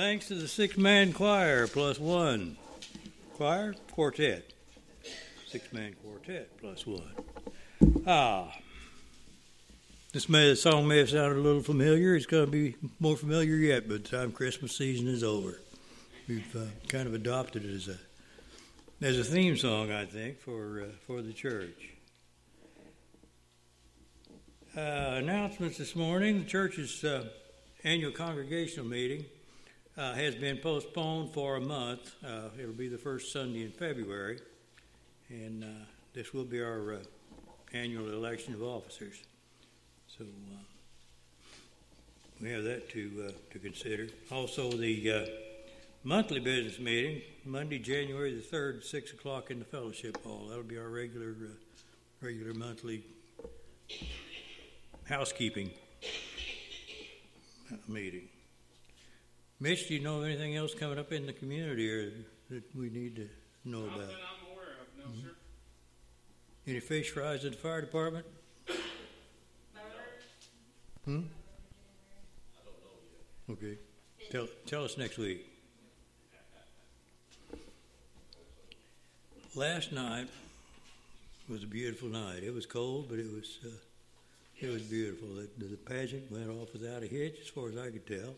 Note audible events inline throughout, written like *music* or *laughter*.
Thanks to the six man choir plus one. Choir? Quartet. Six man quartet plus one. Ah. This may, the song may have sounded a little familiar. It's going to be more familiar yet by the time Christmas season is over. We've uh, kind of adopted it as a as a theme song, I think, for uh, for the church. Uh, announcements this morning: the church's uh, annual congregational meeting uh, has been postponed for a month. Uh, it'll be the first Sunday in February, and this will be our annual election of officers. So uh, we have that to uh, to consider. Also, the uh, monthly business meeting Monday, January the third, six o'clock in the fellowship hall. That'll be our regular uh, regular monthly housekeeping meeting. Mitch, do you know of anything else coming up in the community or that we need to know Not about? that I'm aware of, no, Mhm. sir. Any fish fries at the fire department? Hmm? I don't know yet. Okay. Tell, tell us next week. Last night was a beautiful night. It was cold, but it was uh, it was beautiful. The, the pageant went off without a hitch, as far as I could tell,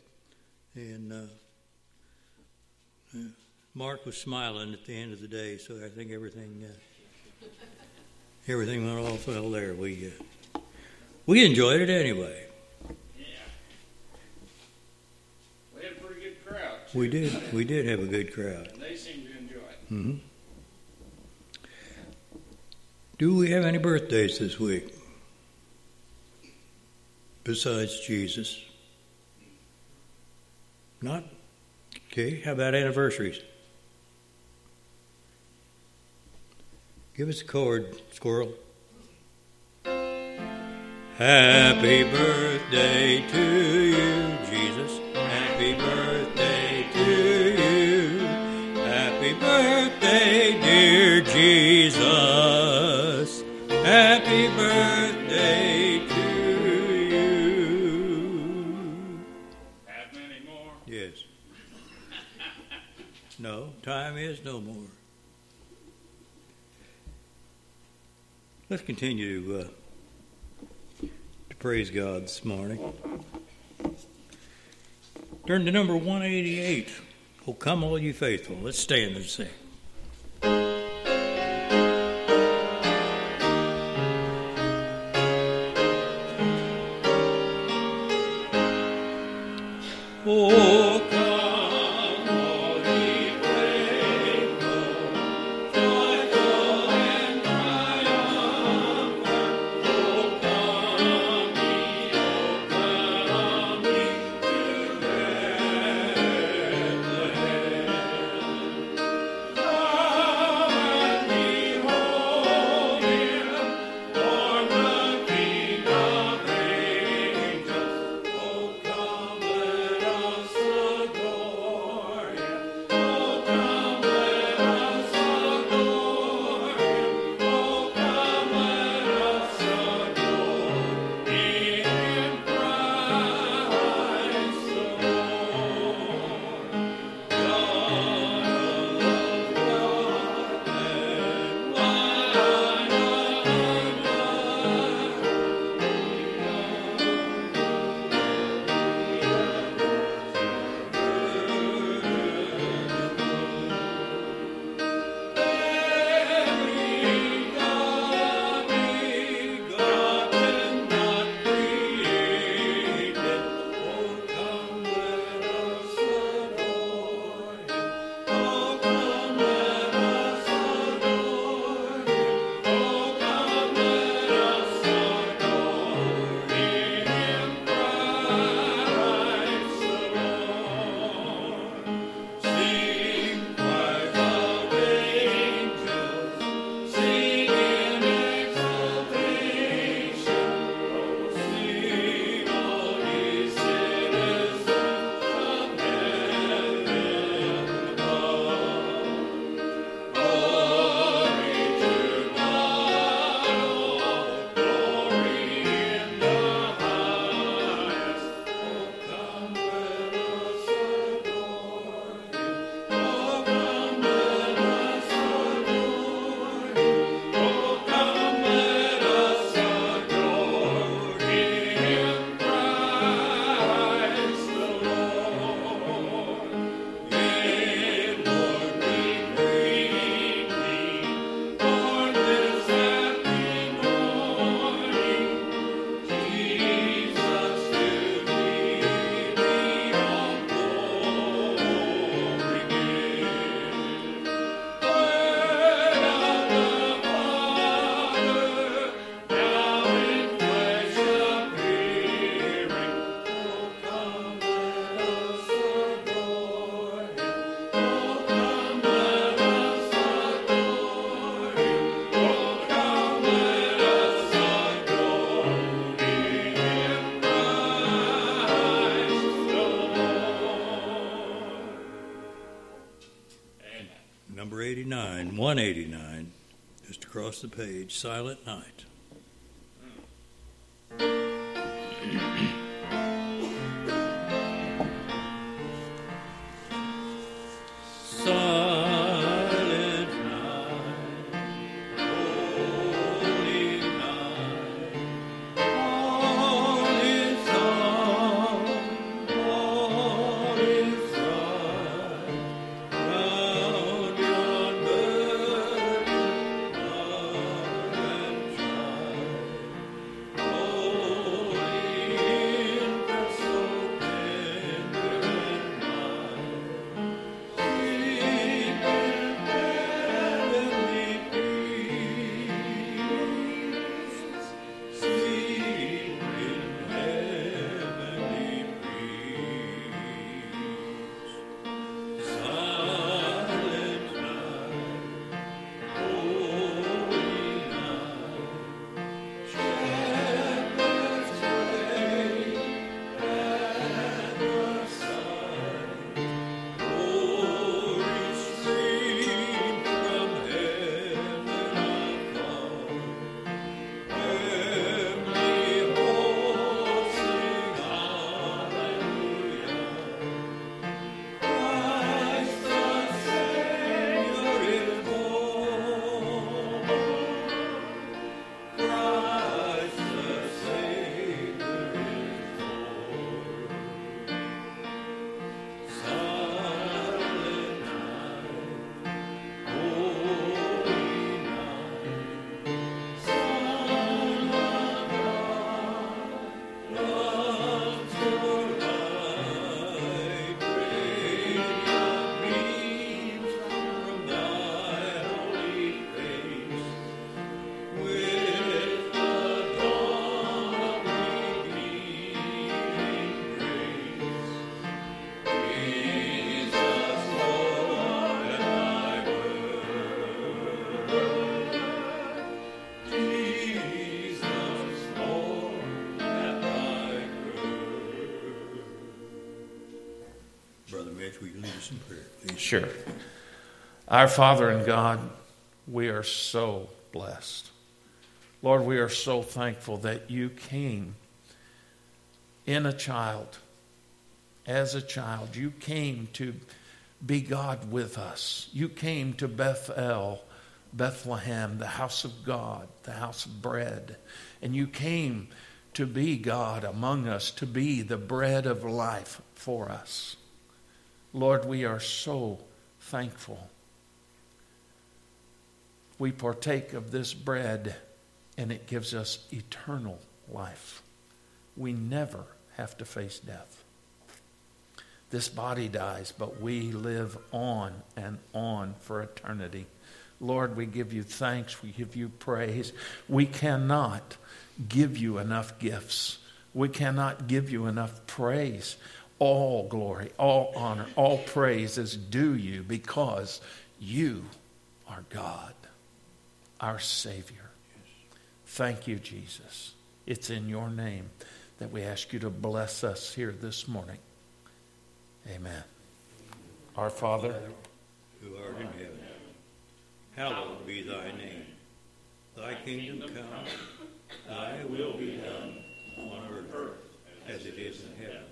and uh, uh, Mark was smiling at the end of the day. So I think everything uh, everything went off well there. We uh, we enjoyed it anyway. Yeah. We had a pretty good crowd. We did. We did have a good crowd. And they seemed to enjoy it. hmm Do we have any birthdays this week? Besides Jesus? Not? Okay, how about anniversaries? Give us a chord, squirrel. Happy birthday to you, Jesus. Happy birthday to you. Happy birthday, dear Jesus. No more. Let's continue to, uh, to praise God this morning. Turn to number 188. Oh, come, all you faithful. Let's stand and sing. 189, just across the page, Silent Night. Our Father and God, we are so blessed. Lord, we are so thankful that you came in a child, as a child. You came to be God with us. You came to Bethel, Bethlehem, the house of God, the house of bread. And you came to be God among us, to be the bread of life for us. Lord, we are so thankful. We partake of this bread, and it gives us eternal life. We never have to face death. This body dies, but we live on and on for eternity. Lord, we give you thanks. We give you praise. We cannot give you enough gifts. We cannot give you enough praise all glory, all honor, all praise is due you because you are God, our Savior. Thank you, Jesus. It's in your name that we ask you to bless us here this morning. Amen. Our Father, who art in heaven, hallowed be thy name. Thy kingdom come, thy will be done on earth as it is in heaven.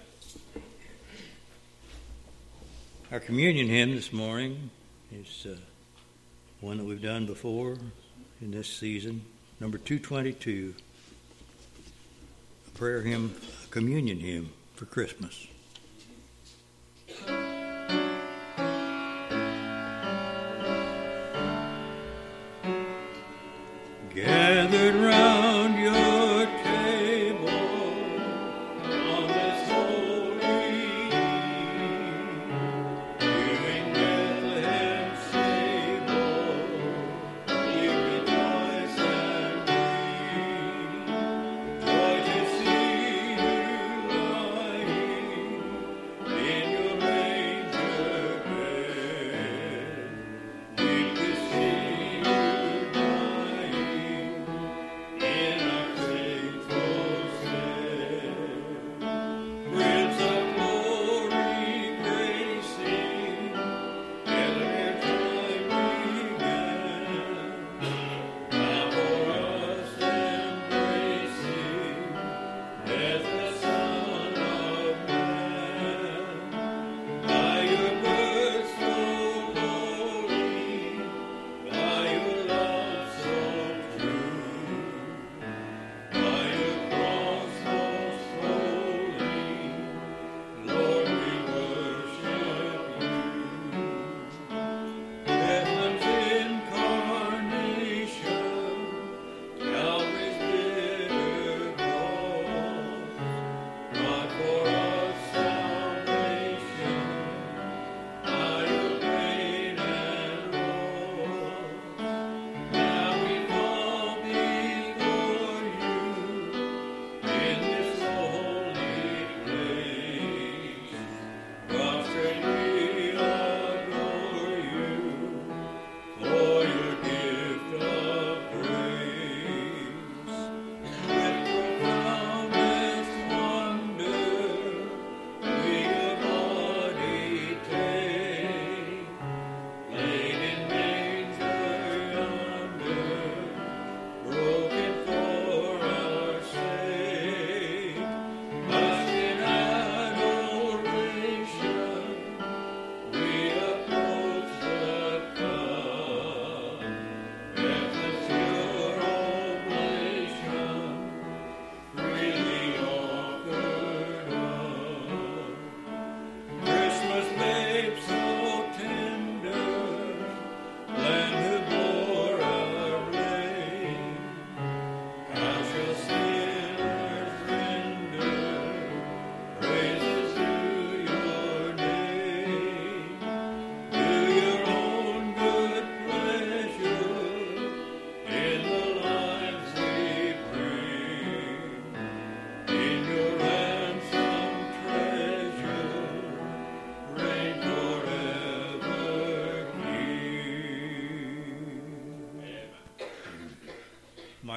Our communion hymn this morning is uh, one that we've done before in this season, number 222, a prayer hymn, a communion hymn for Christmas.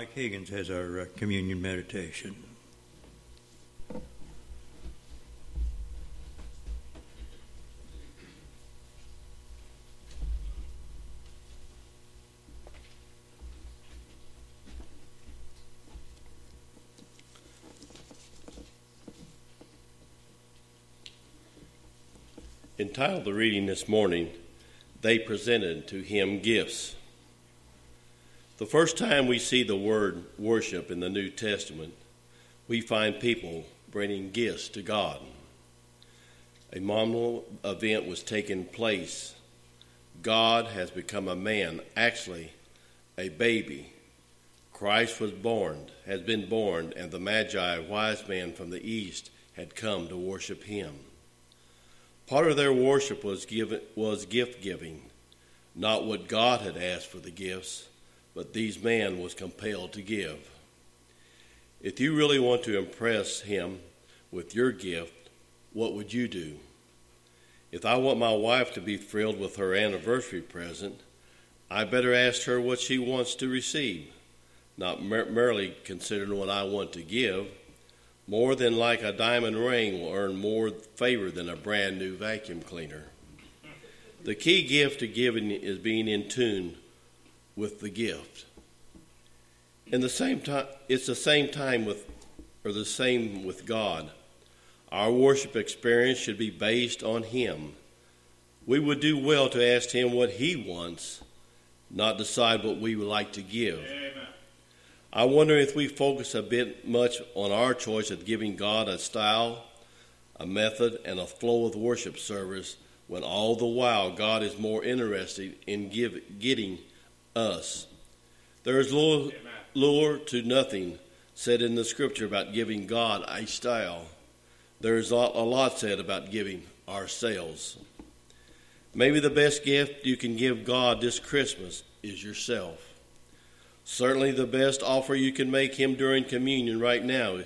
Mike Higgins has our uh, communion meditation. Entitled the reading this morning, They Presented to Him Gifts. The first time we see the word worship in the New Testament, we find people bringing gifts to God. A monumental event was taking place. God has become a man, actually, a baby. Christ was born, has been born, and the Magi, wise men from the east, had come to worship him. Part of their worship was, given, was gift giving, not what God had asked for the gifts, but these men was compelled to give. If you really want to impress him with your gift, what would you do? If I want my wife to be thrilled with her anniversary present, I better ask her what she wants to receive, not mer- merely considering what I want to give. More than like a diamond ring will earn more favor than a brand new vacuum cleaner. The key gift to giving is being in tune with the gift. In the same time, it's the same time with, or the same with God. Our worship experience should be based on Him. We would do well to ask Him what He wants, not decide what we would like to give. Amen. I wonder if we focus a bit much on our choice of giving God a style, a method, and a flow of worship service when all the while God is more interested in give, getting us. There is lure, lure to nothing said in the scripture about giving God a style. There is a lot said about giving ourselves. Maybe the best gift you can give God this Christmas is yourself. Certainly, the best offer you can make Him during communion right now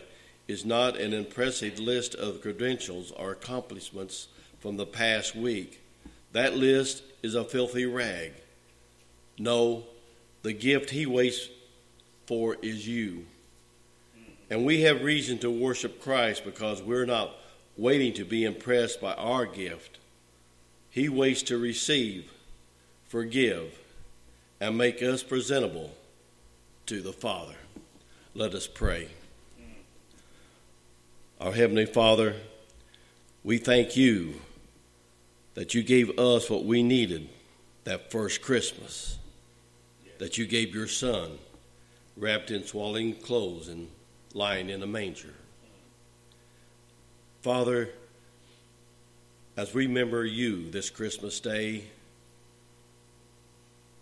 is not an impressive list of credentials or accomplishments from the past week. That list is a filthy rag. No, the gift He waits for is you. And we have reason to worship Christ because we're not waiting to be impressed by our gift. He waits to receive, forgive, and make us presentable to the Father. Let us pray. Our Heavenly Father, we thank you that you gave us what we needed that first Christmas, that you gave your Son wrapped in swaddling clothes and lying in a manger. Father, as we remember you this Christmas day,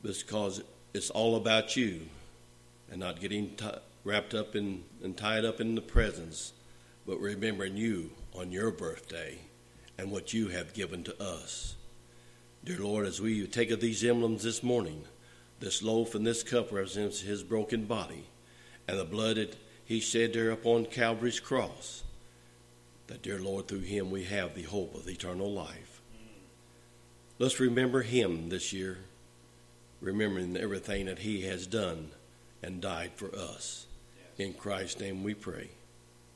because it's all about you, and not getting t- wrapped up in and tied up in the presents, but remembering you on your birthday and what you have given to us. Dear Lord, as we take of these emblems this morning, this loaf and this cup represents his broken body and the blood that he shed there upon Calvary's cross. That, dear Lord, through him we have the hope of eternal life. Let's remember him this year, remembering everything that he has done and died for us. In Christ's name we pray.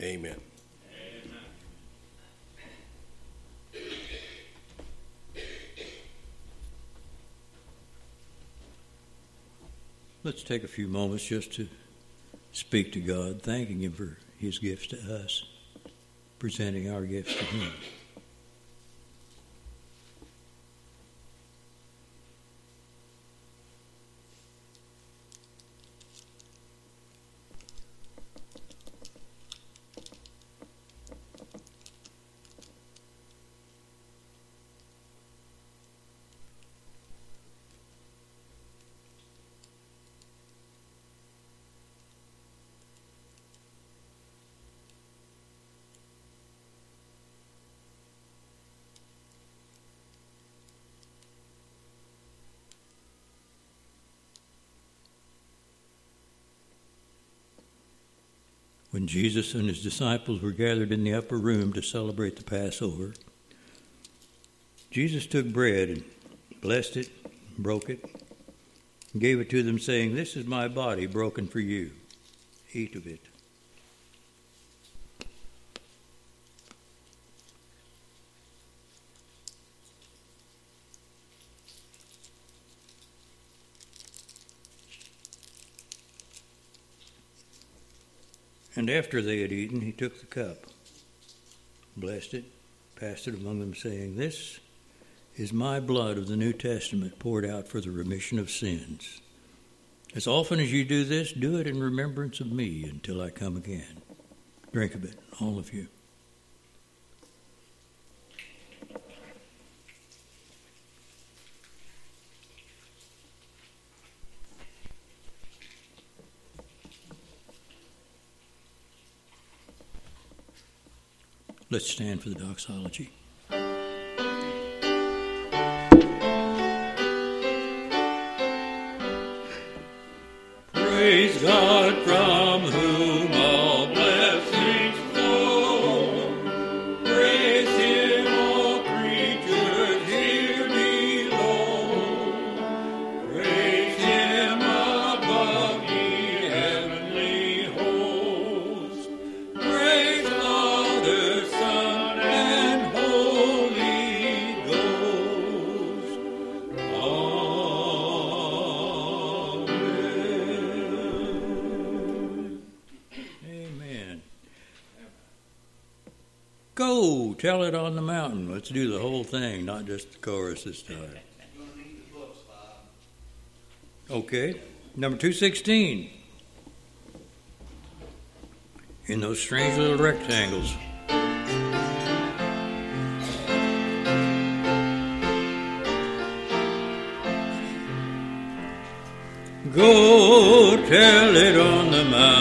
Amen. Let's take a few moments just to speak to God, thanking Him for His gifts to us, presenting our gifts to Him. Jesus and his disciples were gathered in the upper room to celebrate the Passover, Jesus took bread and blessed it, broke it, and gave it to them, saying, This is my body broken for you. Eat of it. And after they had eaten, he took the cup, blessed it, passed it among them, saying, This is my blood of the New Testament poured out for the remission of sins. As often as you do this, do it in remembrance of me until I come again. Drink of it, all of you. Let's stand for the doxology. Do the whole thing, not just the chorus this time. Okay. Number 216. In those strange little rectangles. Go tell it on the mountain,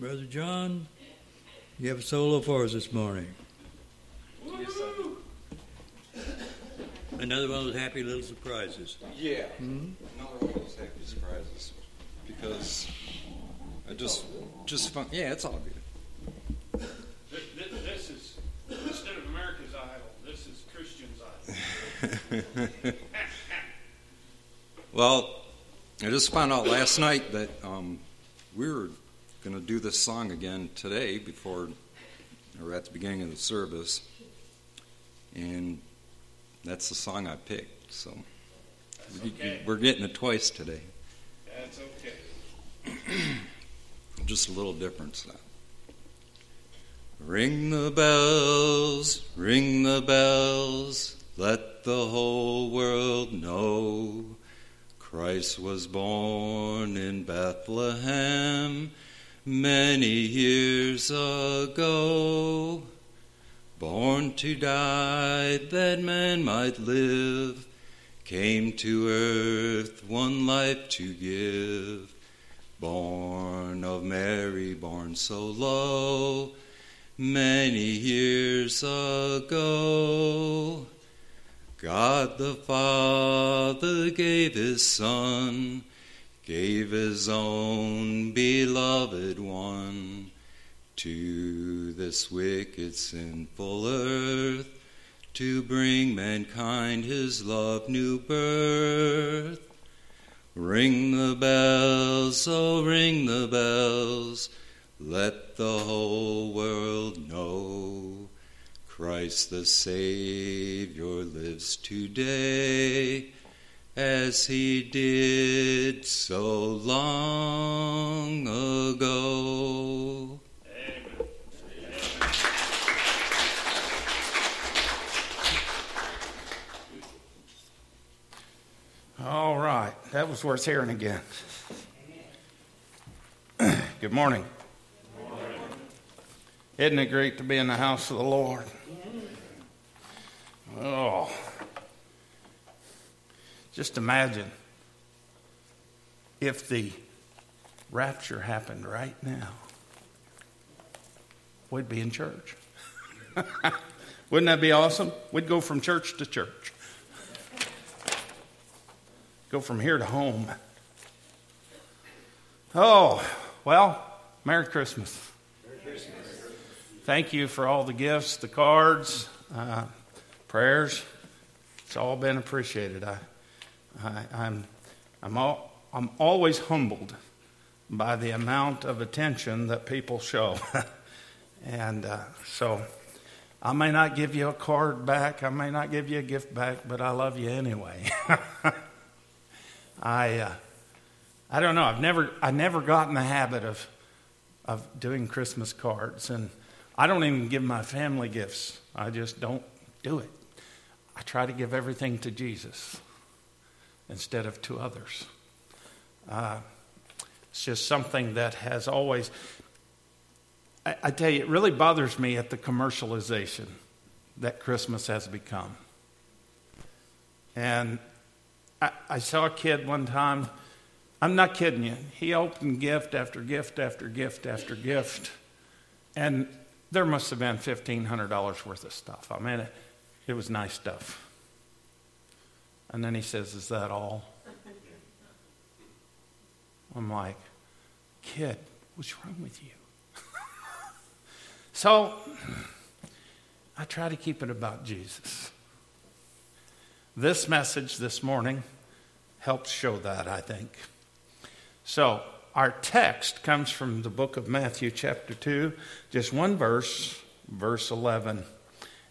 Brother John. You have a solo for us this morning. Another one of those happy little surprises. Yeah. Another one of those happy surprises. Because I just just found yeah, it's all good. This, this, this is, instead of America's Idol, this is Christian's Idol. *laughs* Well, I just found out last night that um, we were going to do this song again today before, or at the beginning of the service, and that's the song I picked. So okay. we're getting it twice today. That's okay. *clears throat* just a little difference now. Ring the bells, ring the bells, let the whole world know. Christ was born in Bethlehem many years ago. Born to die that man might live, came to earth one life to give. Born of Mary, born so low, many years ago. God the Father gave his Son, gave his own beloved one to this wicked, sinful earth to bring mankind his love new birth. Ring the bells, oh, ring the bells, let the whole world know. Christ the Savior lives today as he did so long ago. All right, that was worth hearing again. *clears throat* Good morning. Isn't it great to be in the house of the Lord? Oh, just imagine if the rapture happened right now. We'd be in church. *laughs* Wouldn't that be awesome? We'd go from church to church go from here to home. Oh, well, Merry Christmas. Merry Christmas. Thank you for all the gifts, the cards, uh, prayers. It's all been appreciated. I, I, I'm, I'm, all, I'm always humbled by the amount of attention that people show. *laughs* and uh, so I may not give you a card back, I may not give you a gift back, but I love you anyway. *laughs* I, uh, I don't know. I've never, I never got in the habit of, of doing Christmas cards, and I don't even give my family gifts. I just don't do it. I try to give everything to Jesus instead of to others. Uh, it's just something that has always. I, I tell you, it really bothers me at the commercialization that Christmas has become. And I, I saw a kid one time. I'm not kidding you. He opened gift after gift after gift after gift. And there must have been $1,500 worth of stuff. I mean, it, it was nice stuff. And then he says, Is that all? I'm like, Kid, what's wrong with you? *laughs* so I try to keep it about Jesus. This message this morning helps show that, I think. So, our text comes from the book of Matthew, chapter 2, just one verse, verse 11.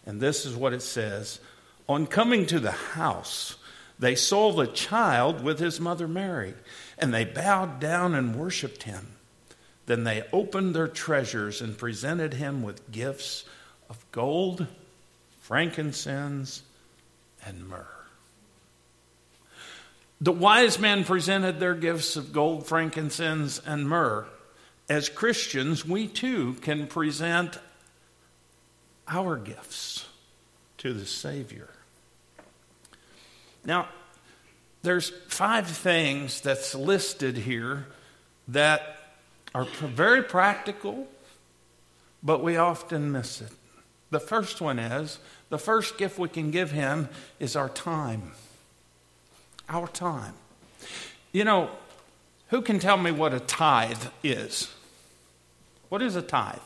And this is what it says On coming to the house, they saw the child with his mother Mary, and they bowed down and worshiped him. Then they opened their treasures and presented him with gifts of gold, frankincense, and myrrh. The wise men presented their gifts of gold, frankincense, and myrrh. As Christians, we too can present our gifts to the Savior. Now, there's five things that's listed here that are very practical, but we often miss it. The first one is the first gift we can give Him is our time our time. You know, who can tell me what a tithe is? What is a tithe?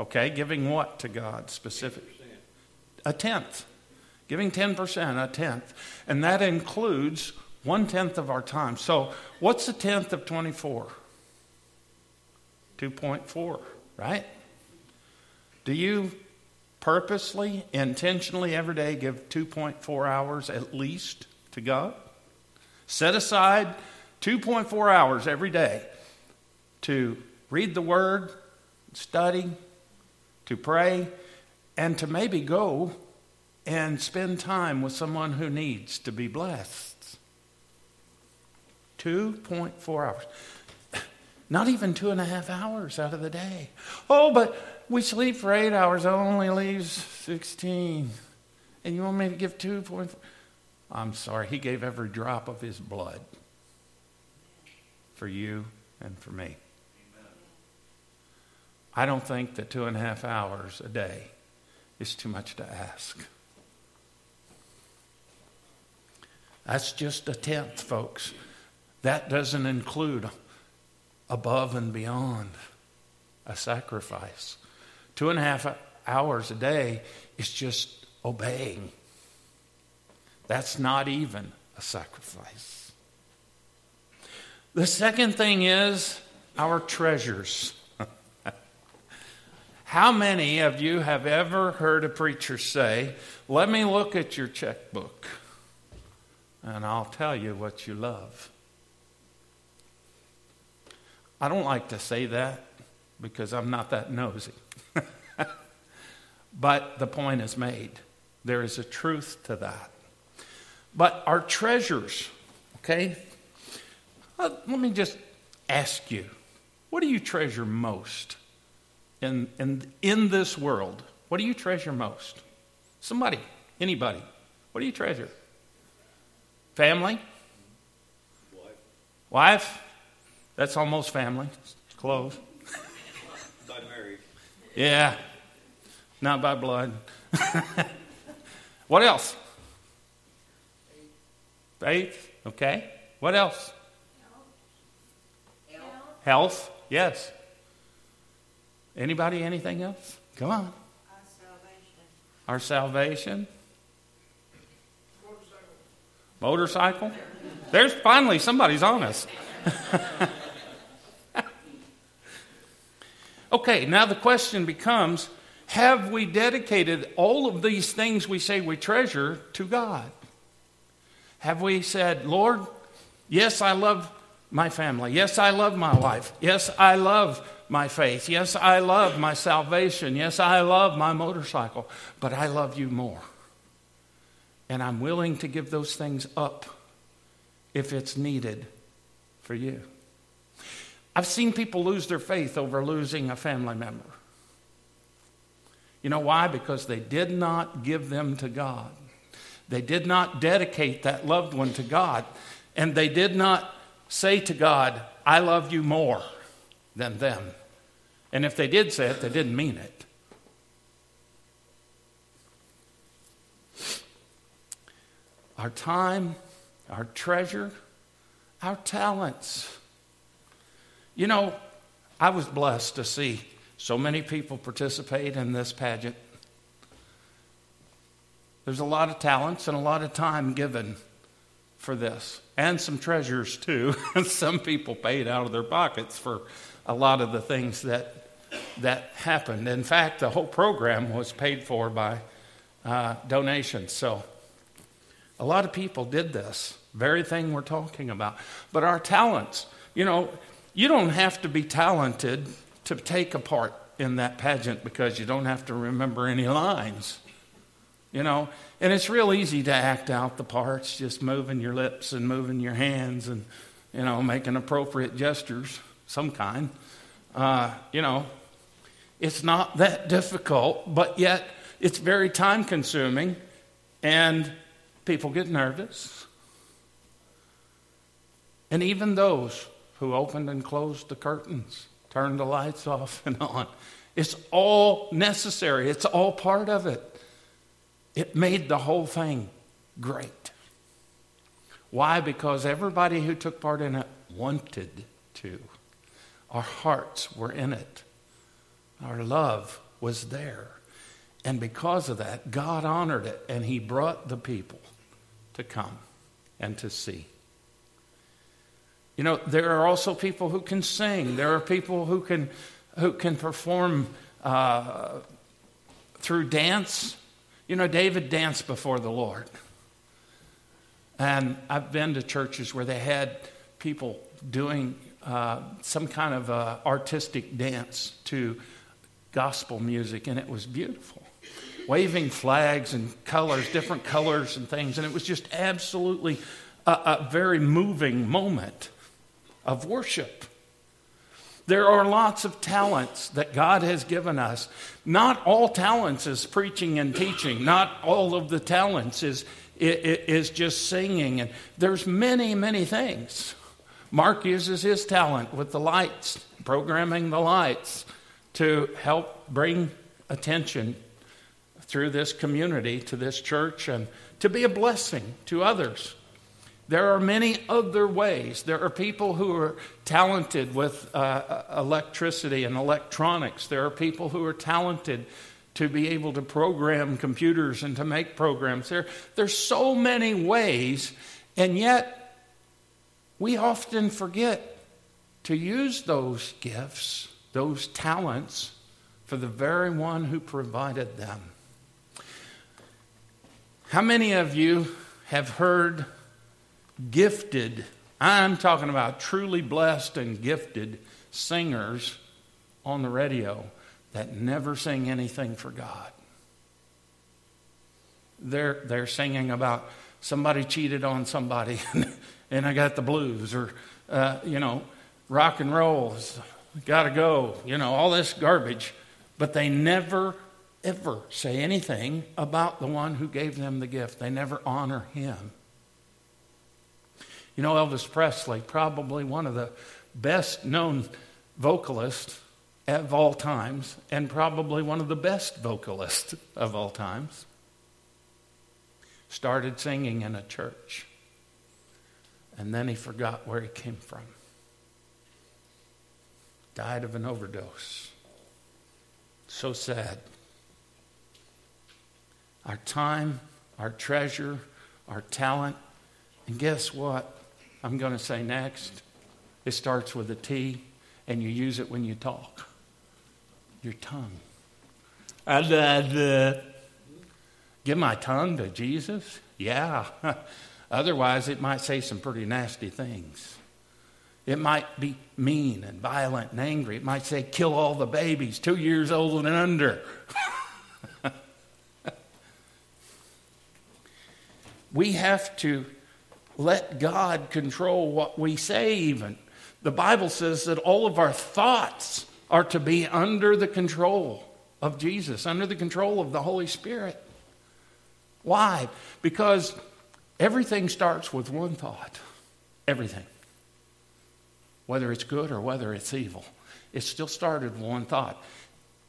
Okay, giving what to God specific? A tenth. Giving 10%, a tenth. And that includes one tenth of our time. So, what's a tenth of 24? 2.4, right? Do you purposely, intentionally every day give 2.4 hours at least to God. Set aside 2.4 hours every day to read the Word, study, to pray, and to maybe go and spend time with someone who needs to be blessed. 2.4 hours. *coughs* Not even two and a half hours out of the day. Oh, but we sleep for eight hours. That only leaves 16. And you want me to give 2.4? I'm sorry. He gave every drop of his blood for you and for me. I don't think that two and a half hours a day is too much to ask. That's just a tenth, folks. That doesn't include above and beyond a sacrifice. Two and a half hours a day is just obeying. That's not even a sacrifice. The second thing is our treasures. *laughs* How many of you have ever heard a preacher say, Let me look at your checkbook and I'll tell you what you love? I don't like to say that because I'm not that nosy. *laughs* but the point is made. There is a truth to that. But our treasures, okay? Uh, let me just ask you what do you treasure most in, in, in this world? What do you treasure most? Somebody, anybody. What do you treasure? Family? Wife. Wife? That's almost family. Close. by marriage. Yeah. Not by blood. *laughs* what else? Faith. Okay. What else? Health. Health. Yes. Anybody? Anything else? Come on. Our salvation. Our salvation. Motorcycle. There's finally somebody's honest. *laughs* okay, now the question becomes have we dedicated all of these things we say we treasure to God? Have we said, Lord, yes, I love my family. Yes, I love my wife. Yes, I love my faith. Yes, I love my salvation. Yes, I love my motorcycle. But I love you more. And I'm willing to give those things up if it's needed for you. I've seen people lose their faith over losing a family member. You know why? Because they did not give them to God. They did not dedicate that loved one to God. And they did not say to God, I love you more than them. And if they did say it, they didn't mean it. Our time, our treasure, our talents. You know, I was blessed to see so many people participate in this pageant. There's a lot of talents and a lot of time given for this, and some treasures too. *laughs* some people paid out of their pockets for a lot of the things that that happened. In fact, the whole program was paid for by uh, donations. So, a lot of people did this very thing we're talking about. But our talents, you know, you don't have to be talented to take a part in that pageant because you don't have to remember any lines. You know, and it's real easy to act out the parts, just moving your lips and moving your hands and, you know, making appropriate gestures, some kind. Uh, you know, it's not that difficult, but yet it's very time consuming and people get nervous. And even those who opened and closed the curtains, turned the lights off and on, it's all necessary, it's all part of it. It made the whole thing great. Why? Because everybody who took part in it wanted to. Our hearts were in it, our love was there. And because of that, God honored it and He brought the people to come and to see. You know, there are also people who can sing. There are people who can, who can perform uh, through dance. You know, David danced before the Lord. And I've been to churches where they had people doing uh, some kind of uh, artistic dance to gospel music, and it was beautiful. Waving flags and colors, different colors and things, and it was just absolutely a, a very moving moment of worship. There are lots of talents that God has given us. Not all talents is preaching and teaching. Not all of the talents is, is just singing. And there's many, many things. Mark uses his talent with the lights, programming the lights to help bring attention through this community to this church and to be a blessing to others. There are many other ways. There are people who are talented with uh, electricity and electronics. There are people who are talented to be able to program computers and to make programs. There, there's so many ways, and yet we often forget to use those gifts, those talents, for the very one who provided them. How many of you have heard gifted, I'm talking about truly blessed and gifted singers on the radio that never sing anything for God. They're, they're singing about somebody cheated on somebody *laughs* and I got the blues, or, uh, you know, rock and roll, gotta go, you know, all this garbage. But they never, ever say anything about the one who gave them the gift. They never honor him. You know, Elvis Presley, probably one of the best known vocalists of all times, and probably one of the best vocalists of all times, started singing in a church. And then he forgot where he came from. Died of an overdose. So sad. Our time, our treasure, our talent, and guess what? I'm going to say next. It starts with a T, and you use it when you talk. Your tongue. And, uh, give my tongue to Jesus? Yeah. *laughs* Otherwise, it might say some pretty nasty things. It might be mean and violent and angry. It might say, kill all the babies, two years old and under. *laughs* we have to let God control what we say, even. The Bible says that all of our thoughts are to be under the control of Jesus, under the control of the Holy Spirit. Why? Because everything starts with one thought. Everything. Whether it's good or whether it's evil. It still started with one thought.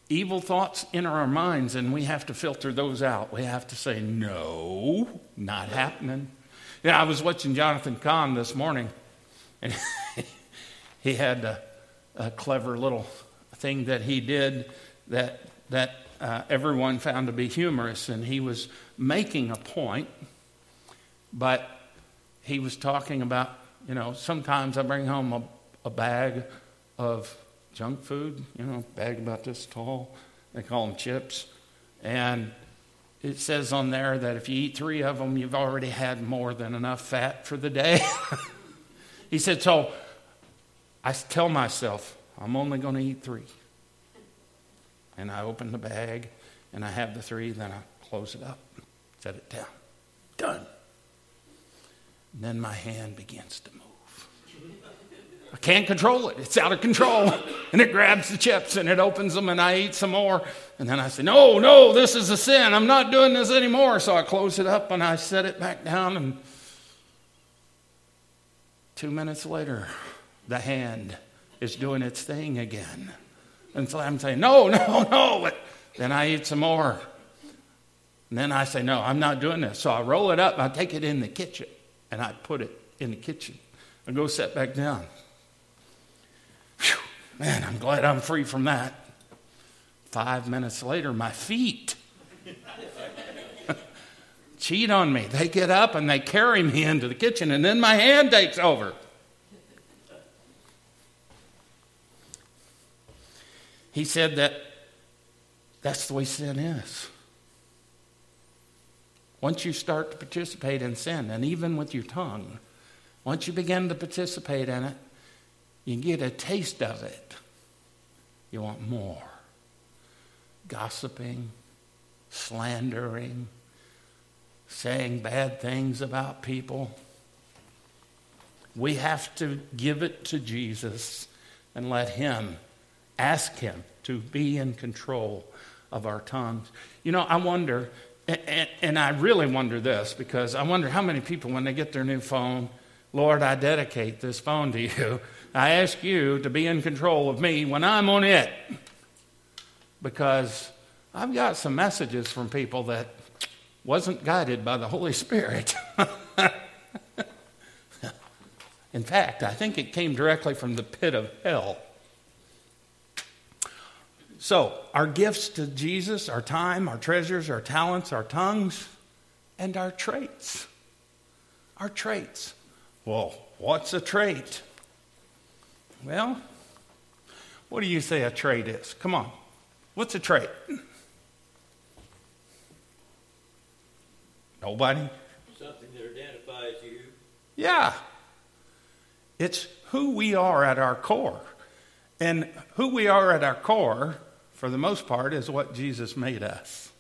Evil thoughts enter our minds, and we have to filter those out. We have to say, no, not happening. Yeah, I was watching Jonathan Cahn this morning, and *laughs* he had a, a, clever little thing that he did that that uh, everyone found to be humorous, and he was making a point, but he was talking about, you know, sometimes I bring home a, a bag of junk food, you know, bag about this tall. They call them chips, and it says on there that if you eat three of them, you've already had more than enough fat for the day. *laughs* he said, So I tell myself, I'm only going to eat three. And I open the bag and I have the three, then I close it up, set it down. Done. And then my hand begins to move. I can't control it. It's out of control. *laughs* And it grabs the chips and it opens them and I eat some more. And then I say, No, no, this is a sin. I'm not doing this anymore. So I close it up and I set it back down. And two minutes later, the hand is doing its thing again. And so I'm saying, No, no, no. But *laughs* then I eat some more. And then I say, No, I'm not doing this. So I roll it up, I take it in the kitchen, and I put it in the kitchen. I go sit back down. Whew, man, I'm glad I'm free from that. Five minutes later, my feet *laughs* cheat on me. They get up and they carry me into the kitchen, and then my hand takes over. He said that that's the way sin is. Once you start to participate in sin, and even with your tongue, once you begin to participate in it, You get a taste of it, you want more. Gossiping, slandering, saying bad things about people. We have to give it to Jesus and let Him, ask Him to be in control of our tongues. You know, I wonder, and, and, I really wonder this because I wonder how many people, when they get their new phone, Lord, I dedicate this phone to you. I ask you to be in control of me when I'm on it. Because I've got some messages from people that wasn't guided by the Holy Spirit. *laughs* in fact, I think it came directly from the pit of hell. So, our gifts to Jesus, our time, our treasures, our talents, our tongues, and our traits. Our traits. Well, what's a trait? Well, what do you say a trait is? Come on. What's a trait? Nobody? Something that identifies you. Yeah. It's who we are at our core. And who we are at our core, for the most part, is what Jesus made us.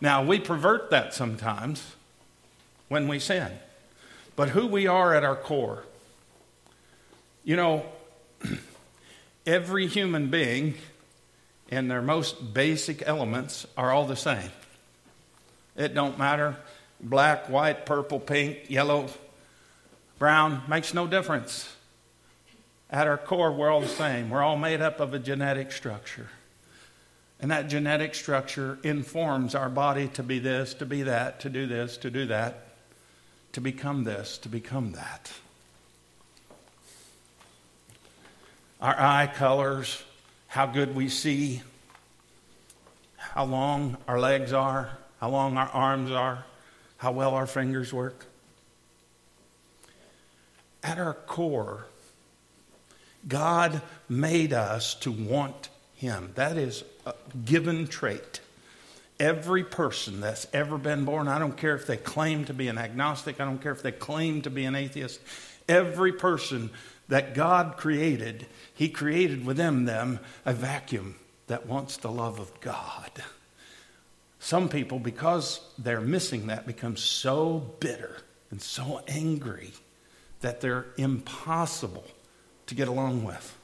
Now, we pervert that sometimes when we sin. But who we are at our core. You know, *clears throat* every human being in their most basic elements are all the same. It don't matter black, white, purple, pink, yellow, brown, makes no difference. At our core, we're all the same. We're all made up of a genetic structure. And that genetic structure informs our body to be this, to be that, to do this, to do that, to become this, to become that. Our eye colors, how good we see, how long our legs are, how long our arms are, how well our fingers work. At our core, God made us to want Him. That is a given trait. Every person that's ever been born, I don't care if they claim to be an agnostic, I don't care if they claim to be an atheist, every person that God created, He created within them a vacuum that wants the love of God. Some people, because they're missing that, become so bitter and so angry that they're impossible to get along with.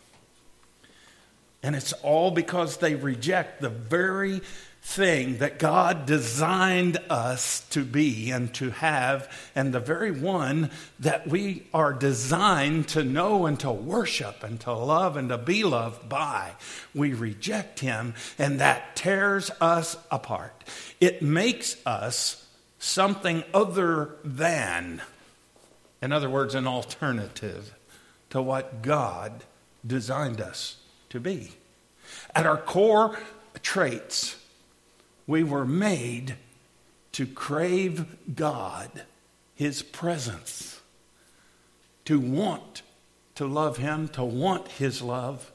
And it's all because they reject the very thing that God designed us to be and to have, and the very one that we are designed to know and to worship and to love and to be loved by. We reject him, and that tears us apart. It makes us something other than, in other words, an alternative to what God designed us to be. At our core traits, we were made to crave God, His presence, to want to love Him, to want His love,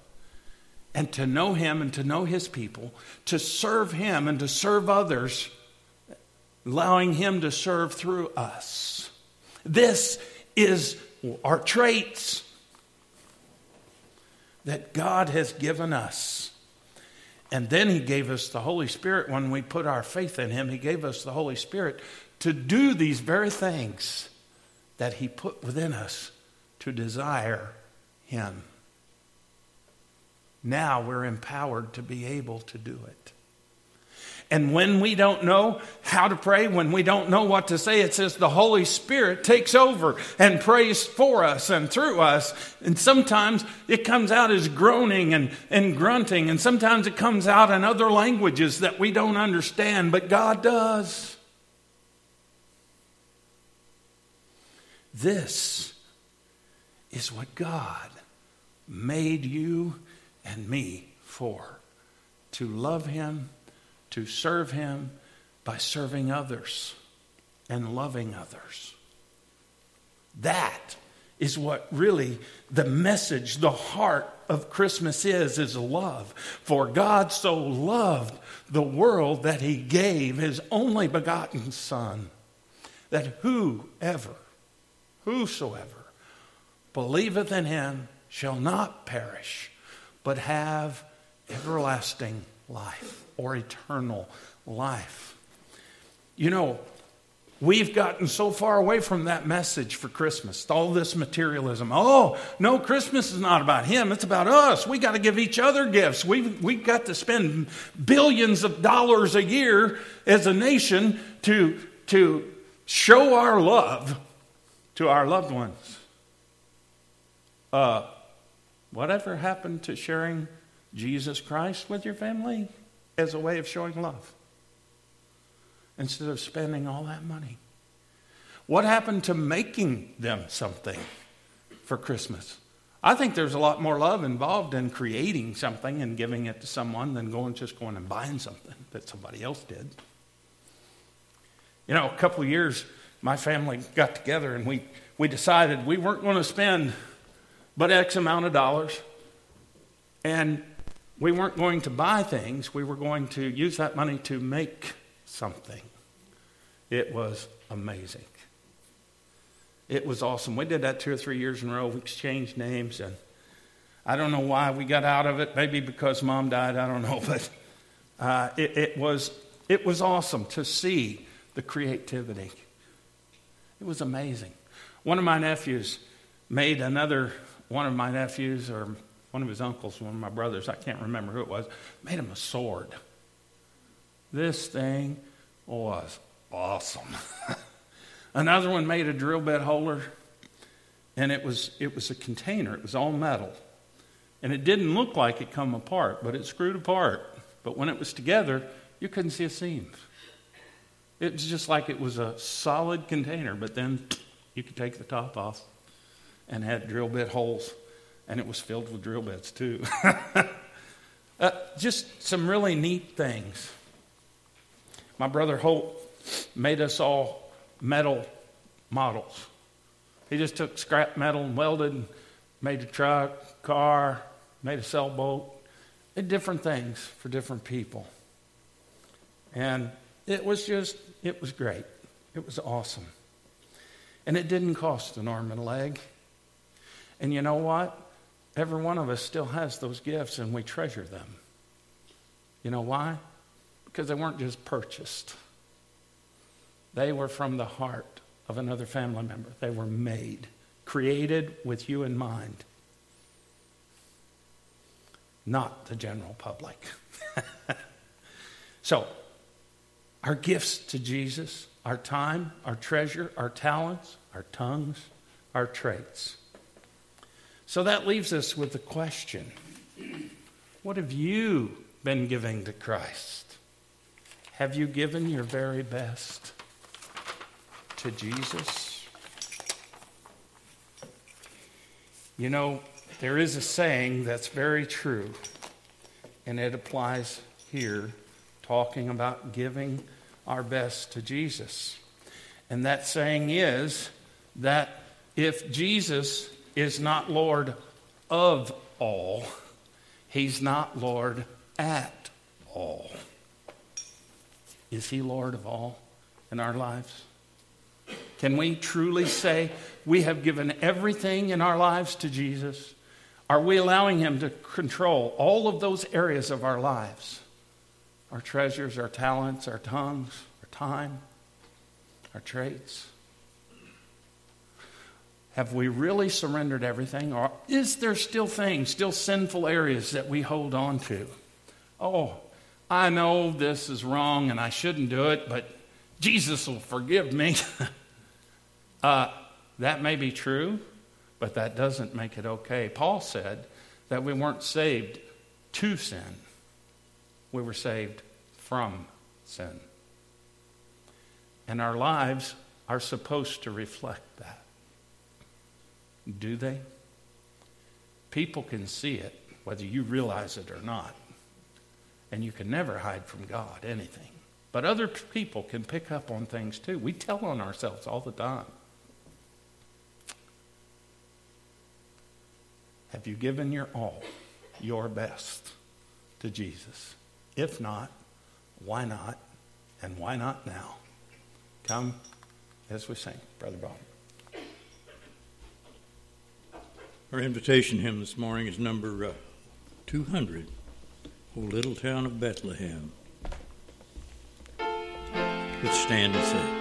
and to know Him and to know His people, to serve Him and to serve others, allowing Him to serve through us. This is our traits that God has given us. And then He gave us the Holy Spirit when we put our faith in Him. He gave us the Holy Spirit to do these very things that He put within us to desire Him. Now we're empowered to be able to do it. And when we don't know how to pray, when we don't know what to say, it says the Holy Spirit takes over and prays for us and through us. And sometimes it comes out as groaning and, and grunting, and sometimes it comes out in other languages that we don't understand, but God does. This is what God made you and me for to love Him to serve Him by serving others and loving others. That is what really the message, the heart of Christmas is, is love. For God so loved the world that he gave his only begotten Son, that whoever, whosoever believeth in him shall not perish, but have everlasting life or eternal life. You know, We've gotten so far away from that message for Christmas, all this materialism. Oh, no, Christmas is not about him, it's about us. We got to give each other gifts. We've, we've got to spend billions of dollars a year as a nation to, to show our love to our loved ones. Uh, whatever happened to sharing Jesus Christ with your family as a way of showing love? instead of spending all that money? What happened to making them something for Christmas? I think there's a lot more love involved in creating something and giving it to someone than going just going and buying something that somebody else did. You know, a couple of years, my family got together and we, we decided we weren't going to spend but X amount of dollars. And we weren't going to buy things, we were going to use that money to make something. It was amazing. It was awesome. We did that two or three years in a row. We exchanged names, and I don't know why we got out of it. Maybe because mom died. I don't know, *laughs* but uh, it, it was it was awesome to see the creativity. It was amazing. One of my nephews made another one of my nephews or one of his uncles, one of my brothers, I can't remember who it was, made him a sword. This thing was awesome. *laughs* Another one made a drill bit holder, and it was, it was a container. It was all metal. And it didn't look like it come apart, but it screwed apart. But when it was together, you couldn't see a seam. It was just like it was a solid container, but then you could take the top off and had drill bit holes, and it was filled with drill bits too. *laughs* uh, just some really neat things. My brother Holt made us all metal models. He just took scrap metal and welded, and made a truck, car, made a sailboat, did different things for different people. And it was just, it was great. It was awesome. And it didn't cost an arm and a leg. And you know what? Every one of us still has those gifts and we treasure them. You know why? because they weren't just purchased, they were from the heart of another family member. They were made, created with you in mind, not the general public. *laughs* so, our gifts to Jesus, our time, our treasure, our talents, our tongues, our traits. So that leaves us with the question what have you been giving to Christ? Have you given your very best to Jesus? You know, there is a saying that's very true, and it applies here, talking about giving our best to Jesus. And that saying is that if Jesus is not Lord of all, he's not Lord at all. Is He Lord of all in our lives? Can we truly say we have given everything in our lives to Jesus? Are we allowing Him to control all of those areas of our lives? Our treasures, our talents, our tongues, our time, our traits? Have we really surrendered everything? Or is there still things, still sinful areas that we hold on to? Oh, I know this is wrong and I shouldn't do it, but Jesus will forgive me. *laughs* uh, that may be true, but that doesn't make it okay. Paul said that we weren't saved to sin, we were saved from sin. And our lives are supposed to reflect that. Do they? People can see it, whether you realize it or not. And you can never hide from God anything. But other people can pick up on things too. We tell on ourselves all the time. Have you given your all, your best to Jesus? If not, why not? And why not now? Come as we sing, Brother Bob. Our invitation hymn this morning is number uh, 200, O Little Town of Bethlehem. Let's stand and sing.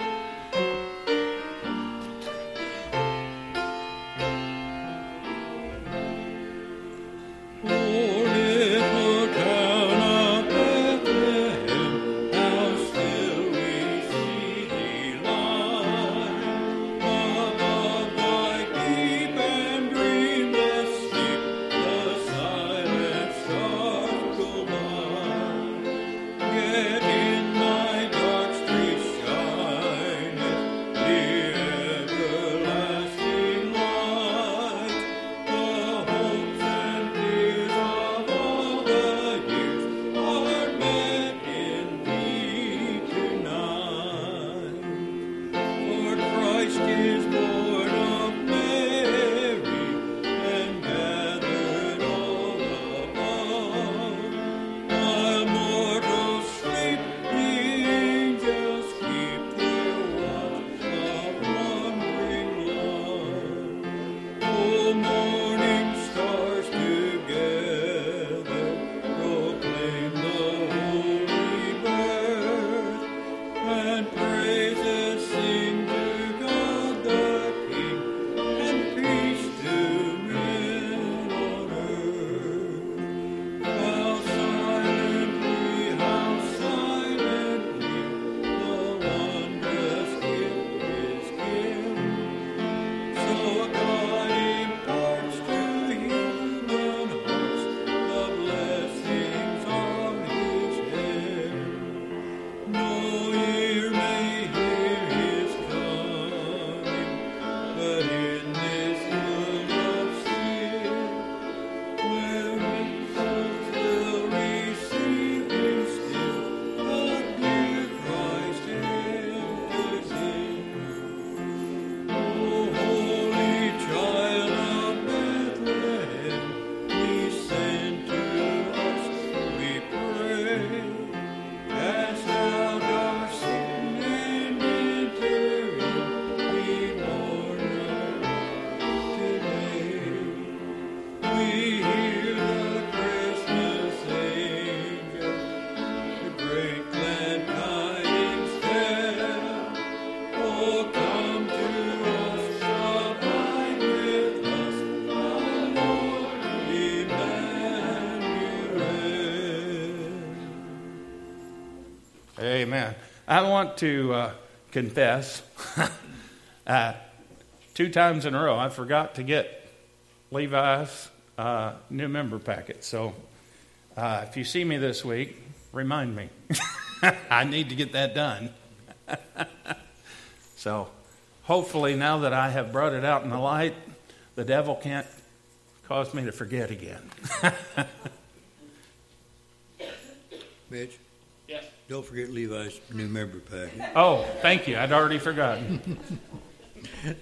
Amen. I want to uh, confess *laughs* uh, two times in a row, I forgot to get Levi's uh, new member packet. So uh, if you see me this week, remind me. *laughs* I need to get that done. *laughs* so hopefully, now that I have brought it out in the light, the devil can't cause me to forget again. Mitch, Yes. Don't forget Levi's new member packet. oh, thank you. I'd already forgotten. *laughs*